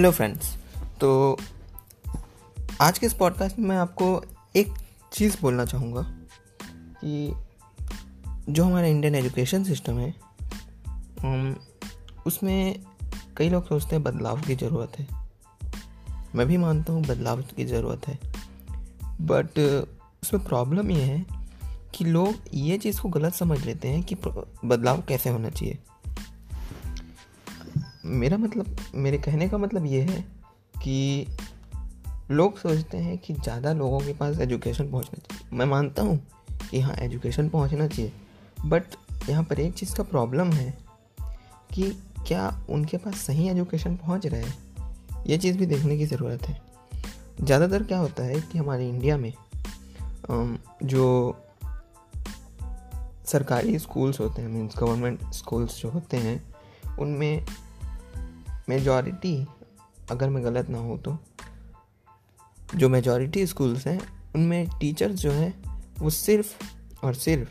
Hello friends तो आज के इस पॉडकास्ट में मैं आपको एक चीज़ बोलना चाहूँगा कि जो हमारा इंडियन एजुकेशन सिस्टम है उसमें कई लोग सोचते हैं बदलाव की ज़रूरत है। मैं भी मानता हूँ बदलाव की ज़रूरत है। बट उसमें प्रॉब्लम ये है कि लोग ये चीज़ को गलत समझ लेते हैं कि बदलाव कैसे होना चाहिए। मेरा मतलब मेरे कहने का मतलब ये है कि लोग सोचते हैं कि ज़्यादा लोगों के पास एजुकेशन पहुँचना चाहिए। मैं मानता हूँ कि हाँ एजुकेशन पहुँचना चाहिए। बट यहाँ पर एक चीज़ का प्रॉब्लम है कि क्या उनके पास सही एजुकेशन पहुँच रहा है? ये चीज़ भी देखने की ज़रूरत है। ज़्यादातर क्या होता है कि हमारे इंडिया में जो सरकारी स्कूल्स होते हैं मीन्स गवर्नमेंट स्कूल्स जो होते हैं, उनमें मेजॉरिटी, अगर मैं गलत ना हो तो। जो मेजॉरिटी स्कूल्स हैं, उनमें टीचर्स जो हैं, वो सिर्फ़ और सिर्फ़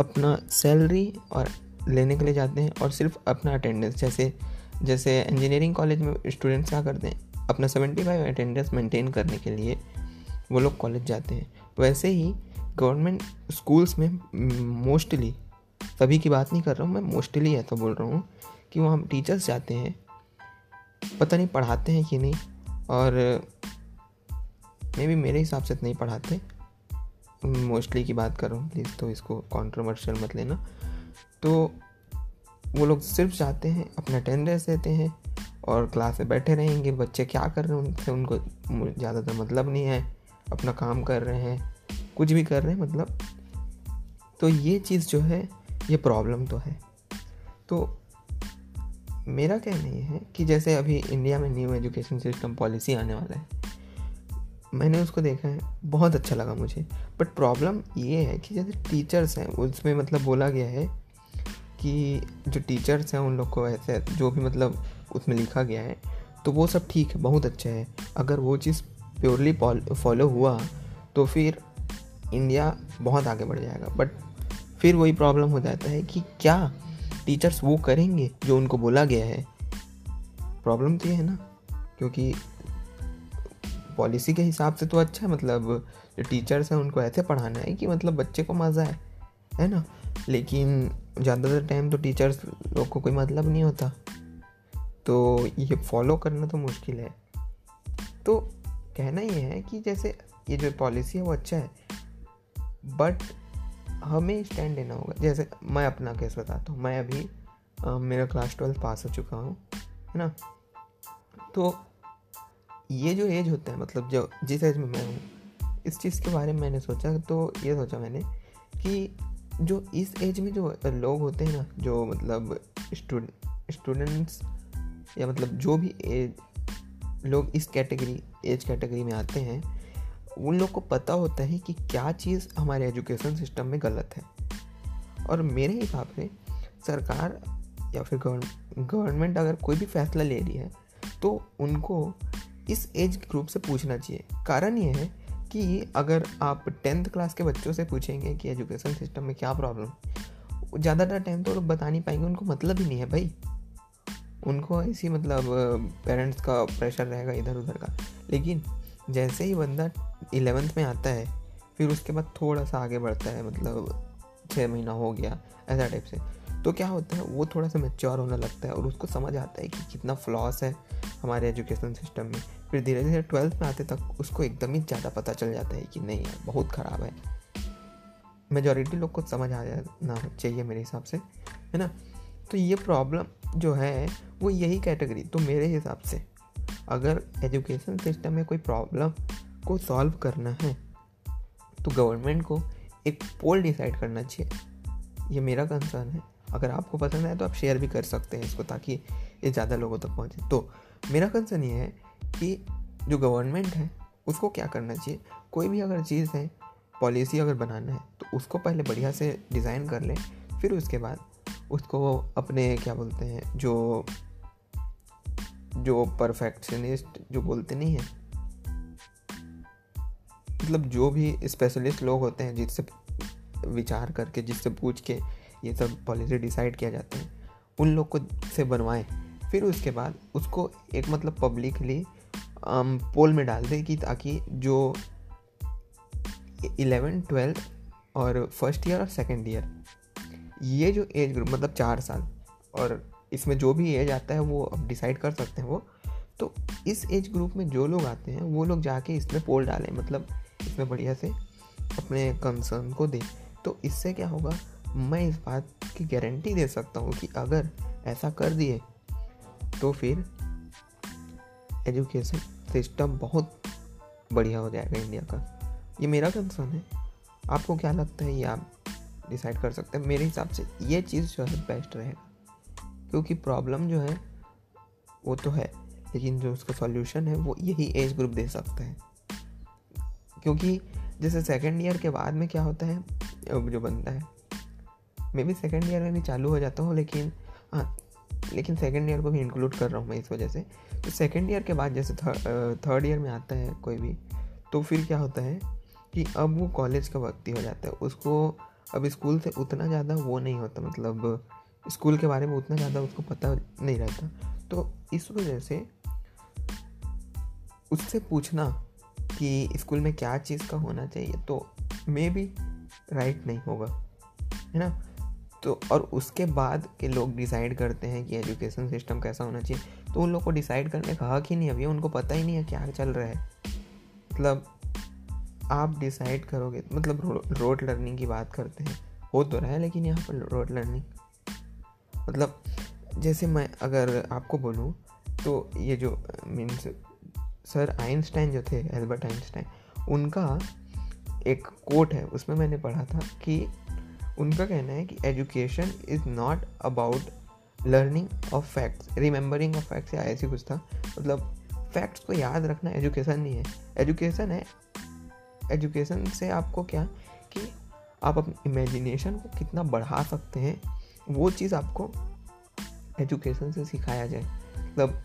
अपना सैलरी और लेने के लिए जाते हैं और सिर्फ़ अपना अटेंडेंस, जैसे जैसे इंजीनियरिंग कॉलेज में स्टूडेंट्स क्या करते हैं, अपना सेवेंटी फाइव अटेंडेंस मेंटेन करने के लिए वो लोग कॉलेज जाते हैं। वैसे ही गवर्नमेंट स्कूल्स में मोस्टली सभी की बात नहीं कर रहा हूँ मैं मोस्टली ऐसा बोल रहा हूँ कि वहाँ टीचर्स जाते हैं, पता नहीं पढ़ाते हैं कि नहीं, और मे भी मेरे हिसाब से तो नहीं पढ़ाते। मोस्टली की बात कर प्लीज़ तो इसको कॉन्ट्रोवर्शियल मत लेना। तो वो लोग सिर्फ़ जाते हैं, अपना अटेंडेंस देते हैं, और क्लास में बैठे रहेंगे। बच्चे क्या कर रहे हैं उनसे? उनको ज़्यादातर मतलब नहीं है। अपना काम कर रहे हैं, कुछ भी कर रहे हैं मतलब। तो ये चीज़ जो है, ये प्रॉब्लम तो है। तो मेरा कहना ये है कि जैसे अभी इंडिया में न्यू एजुकेशन सिस्टम पॉलिसी आने वाला है, मैंने उसको देखा है, बहुत अच्छा लगा मुझे। बट प्रॉब्लम ये है कि जैसे टीचर्स हैं, उसमें मतलब बोला गया है कि जो टीचर्स हैं, उन लोग को ऐसे, जो भी मतलब उसमें लिखा गया है तो वो सब ठीक है, बहुत अच्छा है। अगर वो चीज़ प्योरली फॉलो हुआ तो फिर इंडिया बहुत आगे बढ़ जाएगा। बट फिर वही प्रॉब्लम हो जाता है कि क्या टीचर्स वो करेंगे जो उनको बोला गया है। प्रॉब्लम तो ये है ना, क्योंकि पॉलिसी के हिसाब से तो अच्छा है मतलब जो टीचर्स हैं उनको ऐसे पढ़ाना है कि मतलब बच्चे को मज़ा है है ना? लेकिन ज़्यादातर टाइम तो टीचर्स लोग को कोई मतलब नहीं होता। तो ये फॉलो करना तो मुश्किल है। तो कहना ये है कि जैसे ये जो पॉलिसी है वो अच्छा है बट हमें स्टैंड लेना होगा। जैसे मैं अपना केस बताता हूँ। मैं अभी आ, मेरा क्लास ट्वेल्थ पास हो चुका हूँ है ना? तो ये जो एज होता है मतलब जो जिस एज में मैं हूँ इस चीज़ के बारे में मैंने सोचा तो ये सोचा मैंने कि जो इस एज में जो लोग होते हैं ना जो मतलब स्टूडेंट्स या मतलब जो भी एज लोग इस कैटेगरी एज कैटेगरी में आते हैं उन लोग को पता होता है कि क्या चीज़ हमारे एजुकेशन सिस्टम में गलत है। और मेरे हिसाब से सरकार या फिर गवर्नमेंट अगर कोई भी फैसला ले रही है तो उनको इस एज ग्रुप से पूछना चाहिए। कारण ये है कि अगर आप टेंथ क्लास के बच्चों से पूछेंगे कि एजुकेशन सिस्टम में क्या प्रॉब्लम ज़्यादातर टाइम तो लोग बता नहीं पाएँगे, उनको मतलब ही नहीं है भाई। उनको ऐसी मतलब पेरेंट्स का प्रेशर रहेगा इधर उधर का। लेकिन जैसे ही बंदा इलेवेंथ में आता है, फिर उसके बाद थोड़ा सा आगे बढ़ता है मतलब छः महीना हो गया, ऐसा टाइप से। तो क्या होता है, वो थोड़ा सा मेच्योर होने लगता है और उसको समझ आता है कि कितना फ्लॉस है हमारे एजुकेशन सिस्टम में। फिर धीरे धीरे ट्वेल्थ में आते तक उसको एकदम ही ज़्यादा पता चल जाता है कि नहीं यार, बहुत ख़राब है। मेजोरिटी लोग को समझ आ जाना चाहिए मेरे हिसाब से, है ना? तो ये प्रॉब्लम जो है, वो यही कैटेगरी तो मेरे हिसाब से अगर एजुकेशन सिस्टम में कोई प्रॉब्लम को सॉल्व करना है तो गवर्नमेंट को एक पोल डिसाइड करना चाहिए। ये मेरा कंसर्न है। अगर आपको पसंद है तो आप शेयर भी कर सकते हैं इसको ताकि ये ज़्यादा लोगों तक पहुँचे। तो मेरा कंसर्न ये है कि जो गवर्नमेंट है, उसको क्या करना चाहिए? कोई भी अगर चीज़ है पॉलिसी अगर बनाना है तो उसको पहले बढ़िया से डिज़ाइन कर लें, फिर उसके बाद उसको अपने, क्या बोलते हैं, जो जो परफेक्शनिस्ट जो बोलते नहीं है मतलब जो भी स्पेशलिस्ट लोग होते हैं जिससे विचार करके जिससे पूछ के ये सब पॉलिसी डिसाइड किया जाता है, उन लोग को से बनवाएँ। फिर उसके बाद उसको एक मतलब पब्लिकली पोल में डाल दें कि ताकि जो इलेवन ट्वेल्थ और फ़र्स्ट ईयर और सेकेंड ईयर ये जो एज ग्रुप मतलब चार साल और इसमें जो भी एज आता है, वो अब डिसाइड कर सकते हैं वो। तो इस एज ग्रुप में जो लोग आते हैं, वो लोग जाके इसमें पोल डालें मतलब इसमें बढ़िया से अपने कंसर्न को दें। तो इससे क्या होगा, मैं इस बात की गारंटी दे सकता हूँ कि अगर ऐसा कर दिए तो फिर एजुकेशन सिस्टम बहुत बढ़िया हो जाएगा इंडिया का। ये मेरा कंसर्न है। आपको क्या लगता है, ये आप डिसाइड कर सकते हैं। मेरे हिसाब से ये चीज़ जो है बेस्ट रहेगा। क्योंकि प्रॉब्लम जो है, वो तो है, लेकिन जो उसका सॉल्यूशन है, वो यही एज ग्रुप दे सकता है। क्योंकि जैसे सेकेंड ईयर के बाद में क्या होता है जो बनता है, मे भी सेकेंड ईयर में भी चालू हो जाता हूँ, लेकिन हाँ लेकिन सेकेंड ईयर को भी इंक्लूड कर रहा हूँ मैं इस वजह से। तो सेकेंड ईयर के बाद जैसे थर्ड ईयर में आता है कोई भी तो फिर क्या होता है कि अब वो कॉलेज का वक्त ही हो जाता है। उसको, अब स्कूल से उतना ज़्यादा वो नहीं होता मतलब स्कूल के बारे में उतना ज़्यादा उसको पता नहीं रहता। तो इस वजह से उससे पूछना कि स्कूल में क्या चीज़ का होना चाहिए तो मे भी राइट नहीं होगा, है ना? तो और उसके बाद के लोग डिसाइड करते हैं कि एजुकेशन सिस्टम कैसा होना चाहिए। तो उन लोग को डिसाइड करने का हक ही नहीं अभी उनको पता ही नहीं है क्या चल रहा है। मतलब आप डिसाइड करोगे मतलब रोड लर्निंग की बात करते हैं। हो तो रहा है, लेकिन यहाँ पर रोड लर्निंग मतलब जैसे मैं अगर आपको बोलूँ तो ये जो, मीन्स सर आइंस्टाइन जो थे, एल्बर्ट आइंस्टाइन, उनका एक कोट है, उसमें मैंने पढ़ा था कि उनका कहना है कि education is not about learning of facts, remembering of facts या ऐसी कुछ था। मतलब फैक्ट्स को याद रखना एजुकेशन नहीं है। एजुकेशन है, एजुकेशन से आपको क्या कि आप अपनी इमेजिनेशन को कितना बढ़ा सकते हैं वो चीज़ आपको एजुकेशन से सिखाया जाए। मतलब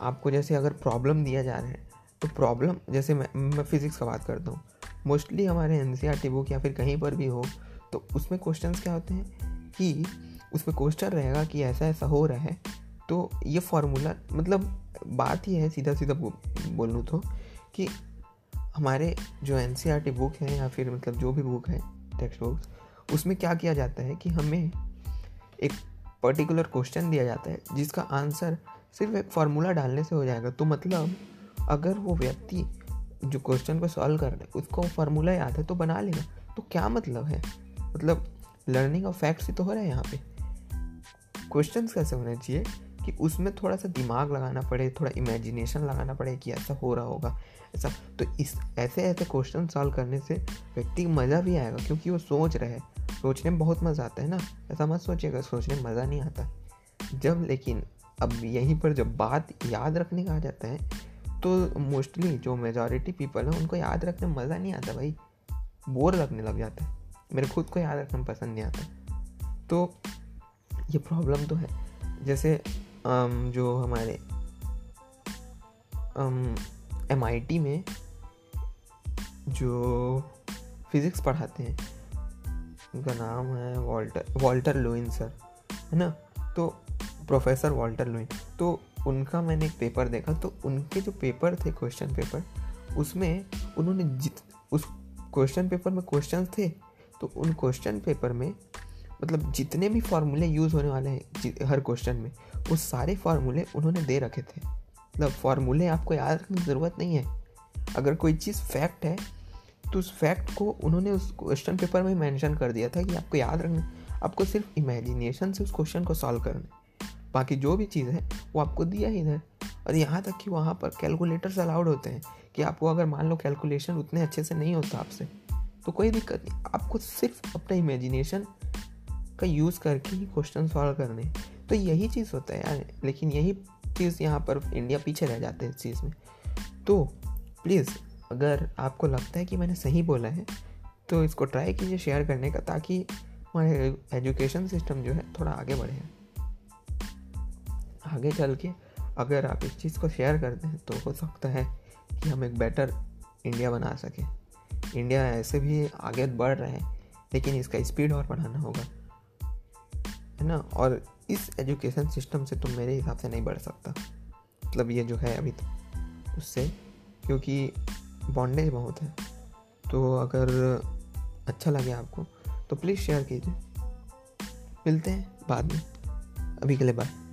आपको जैसे अगर प्रॉब्लम दिया जा रहा है तो प्रॉब्लम जैसे मैं मैं फिज़िक्स का बात करता हूँ। मोस्टली हमारे N C R T book या फिर कहीं पर भी हो तो उसमें क्वेश्चन क्या होते हैं कि उसमें क्वेश्चन रहेगा कि ऐसा ऐसा हो रहा है तो ये फार्मूला मतलब बात ही है सीधा सीधा बोलूँ तो कि हमारे जो N C R T book है या फिर मतलब जो भी बुक है टेक्स्ट बुक्स उसमें क्या किया जाता है कि हमें एक पर्टिकुलर क्वेश्चन दिया जाता है, जिसका आंसर सिर्फ़ एक फार्मूला डालने से हो जाएगा। तो मतलब अगर वो व्यक्ति जो क्वेश्चन को सॉल्व कर रहे उसको फार्मूला याद है तो बना लेगा तो क्या मतलब है? मतलब लर्निंग ऑफ़ फैक्ट्स ही तो हो रहा है यहाँ पे। क्वेश्चंस कैसे होने चाहिए? कि उसमें थोड़ा सा दिमाग लगाना पड़े, थोड़ा इमेजिनेशन लगाना पड़े कि ऐसा हो रहा होगा, ऐसा। तो इस, ऐसे ऐसे क्वेश्चन सॉल्व करने से व्यक्ति मज़ा भी आएगा क्योंकि वो सोच रहे सोचने में बहुत मज़ा आता है ना? ऐसा मत सोचिएगा सोचने में मज़ा नहीं आता। जब, लेकिन अब यहीं पर जब बात याद रखने का आ जाता है तो मोस्टली जो मेजॉरिटी पीपल हैं, उनको याद रखने में मज़ा नहीं आता भाई। बोर लगने लग जाता है। मेरे खुद को याद रखना पसंद नहीं आता। तो ये प्रॉब्लम तो है। जैसे um, जो हमारे एम um, में जो फिज़िक्स पढ़ाते हैं उनका नाम है वॉल्टर वॉल्टर लुइन सर है ना? तो प्रोफेसर वॉल्टर लुइन। तो उनका मैंने एक पेपर देखा तो उनके जो पेपर थे क्वेश्चन पेपर उसमें उन्होंने जित उस क्वेश्चन पेपर में क्वेश्चन थे तो उन क्वेश्चन पेपर में मतलब जितने भी फार्मूले यूज़ होने वाले हैं हर क्वेश्चन में, वो सारे फार्मूले उन्होंने दे रखे थे। मतलब फार्मूले आपको याद रखने की ज़रूरत नहीं है। अगर कोई चीज़ फैक्ट है तो उस फैक्ट को उन्होंने उस क्वेश्चन पेपर में मेंशन कर दिया था कि आपको याद रखना आपको सिर्फ़ इमेजिनेशन से उस क्वेश्चन को सॉल्व करना बाकी जो भी चीज़ है, वो आपको दिया ही इधर और यहाँ तक कि वहाँ पर कैलकुलेटर्स अलाउड होते हैं कि आपको अगर मान लो कैलकुलेशन उतने अच्छे से नहीं होता आपसे तो कोई दिक्कत नहीं। आपको सिर्फ़ अपना इमेजिनेशन का यूज़ करके ही क्वेश्चन सॉल्व करने। तो यही चीज़ होता है यार, लेकिन यही चीज़ यहाँ पर इंडिया पीछे रह जाते हैं इस चीज़ में। तो प्लीज़ अगर आपको लगता है कि मैंने सही बोला है तो इसको ट्राई कीजिए शेयर करने का, ताकि हमारे एजुकेशन सिस्टम जो है थोड़ा आगे बढ़े। आगे चल के अगर आप इस चीज़ को शेयर करते हैं तो हो सकता है कि हम एक बेटर इंडिया बना सकें। इंडिया ऐसे भी आगे बढ़ रहा है, लेकिन इसका स्पीड और बढ़ाना होगा। है ना? और इस एजुकेशन सिस्टम से तो मेरे हिसाब से नहीं बढ़ सकता। मतलब ये जो है अभी तो उससे, क्योंकि बॉन्डेज बहुत है। तो अगर अच्छा लगे आपको तो प्लीज़ शेयर कीजिए। मिलते हैं बाद में। अभी के लिए बाय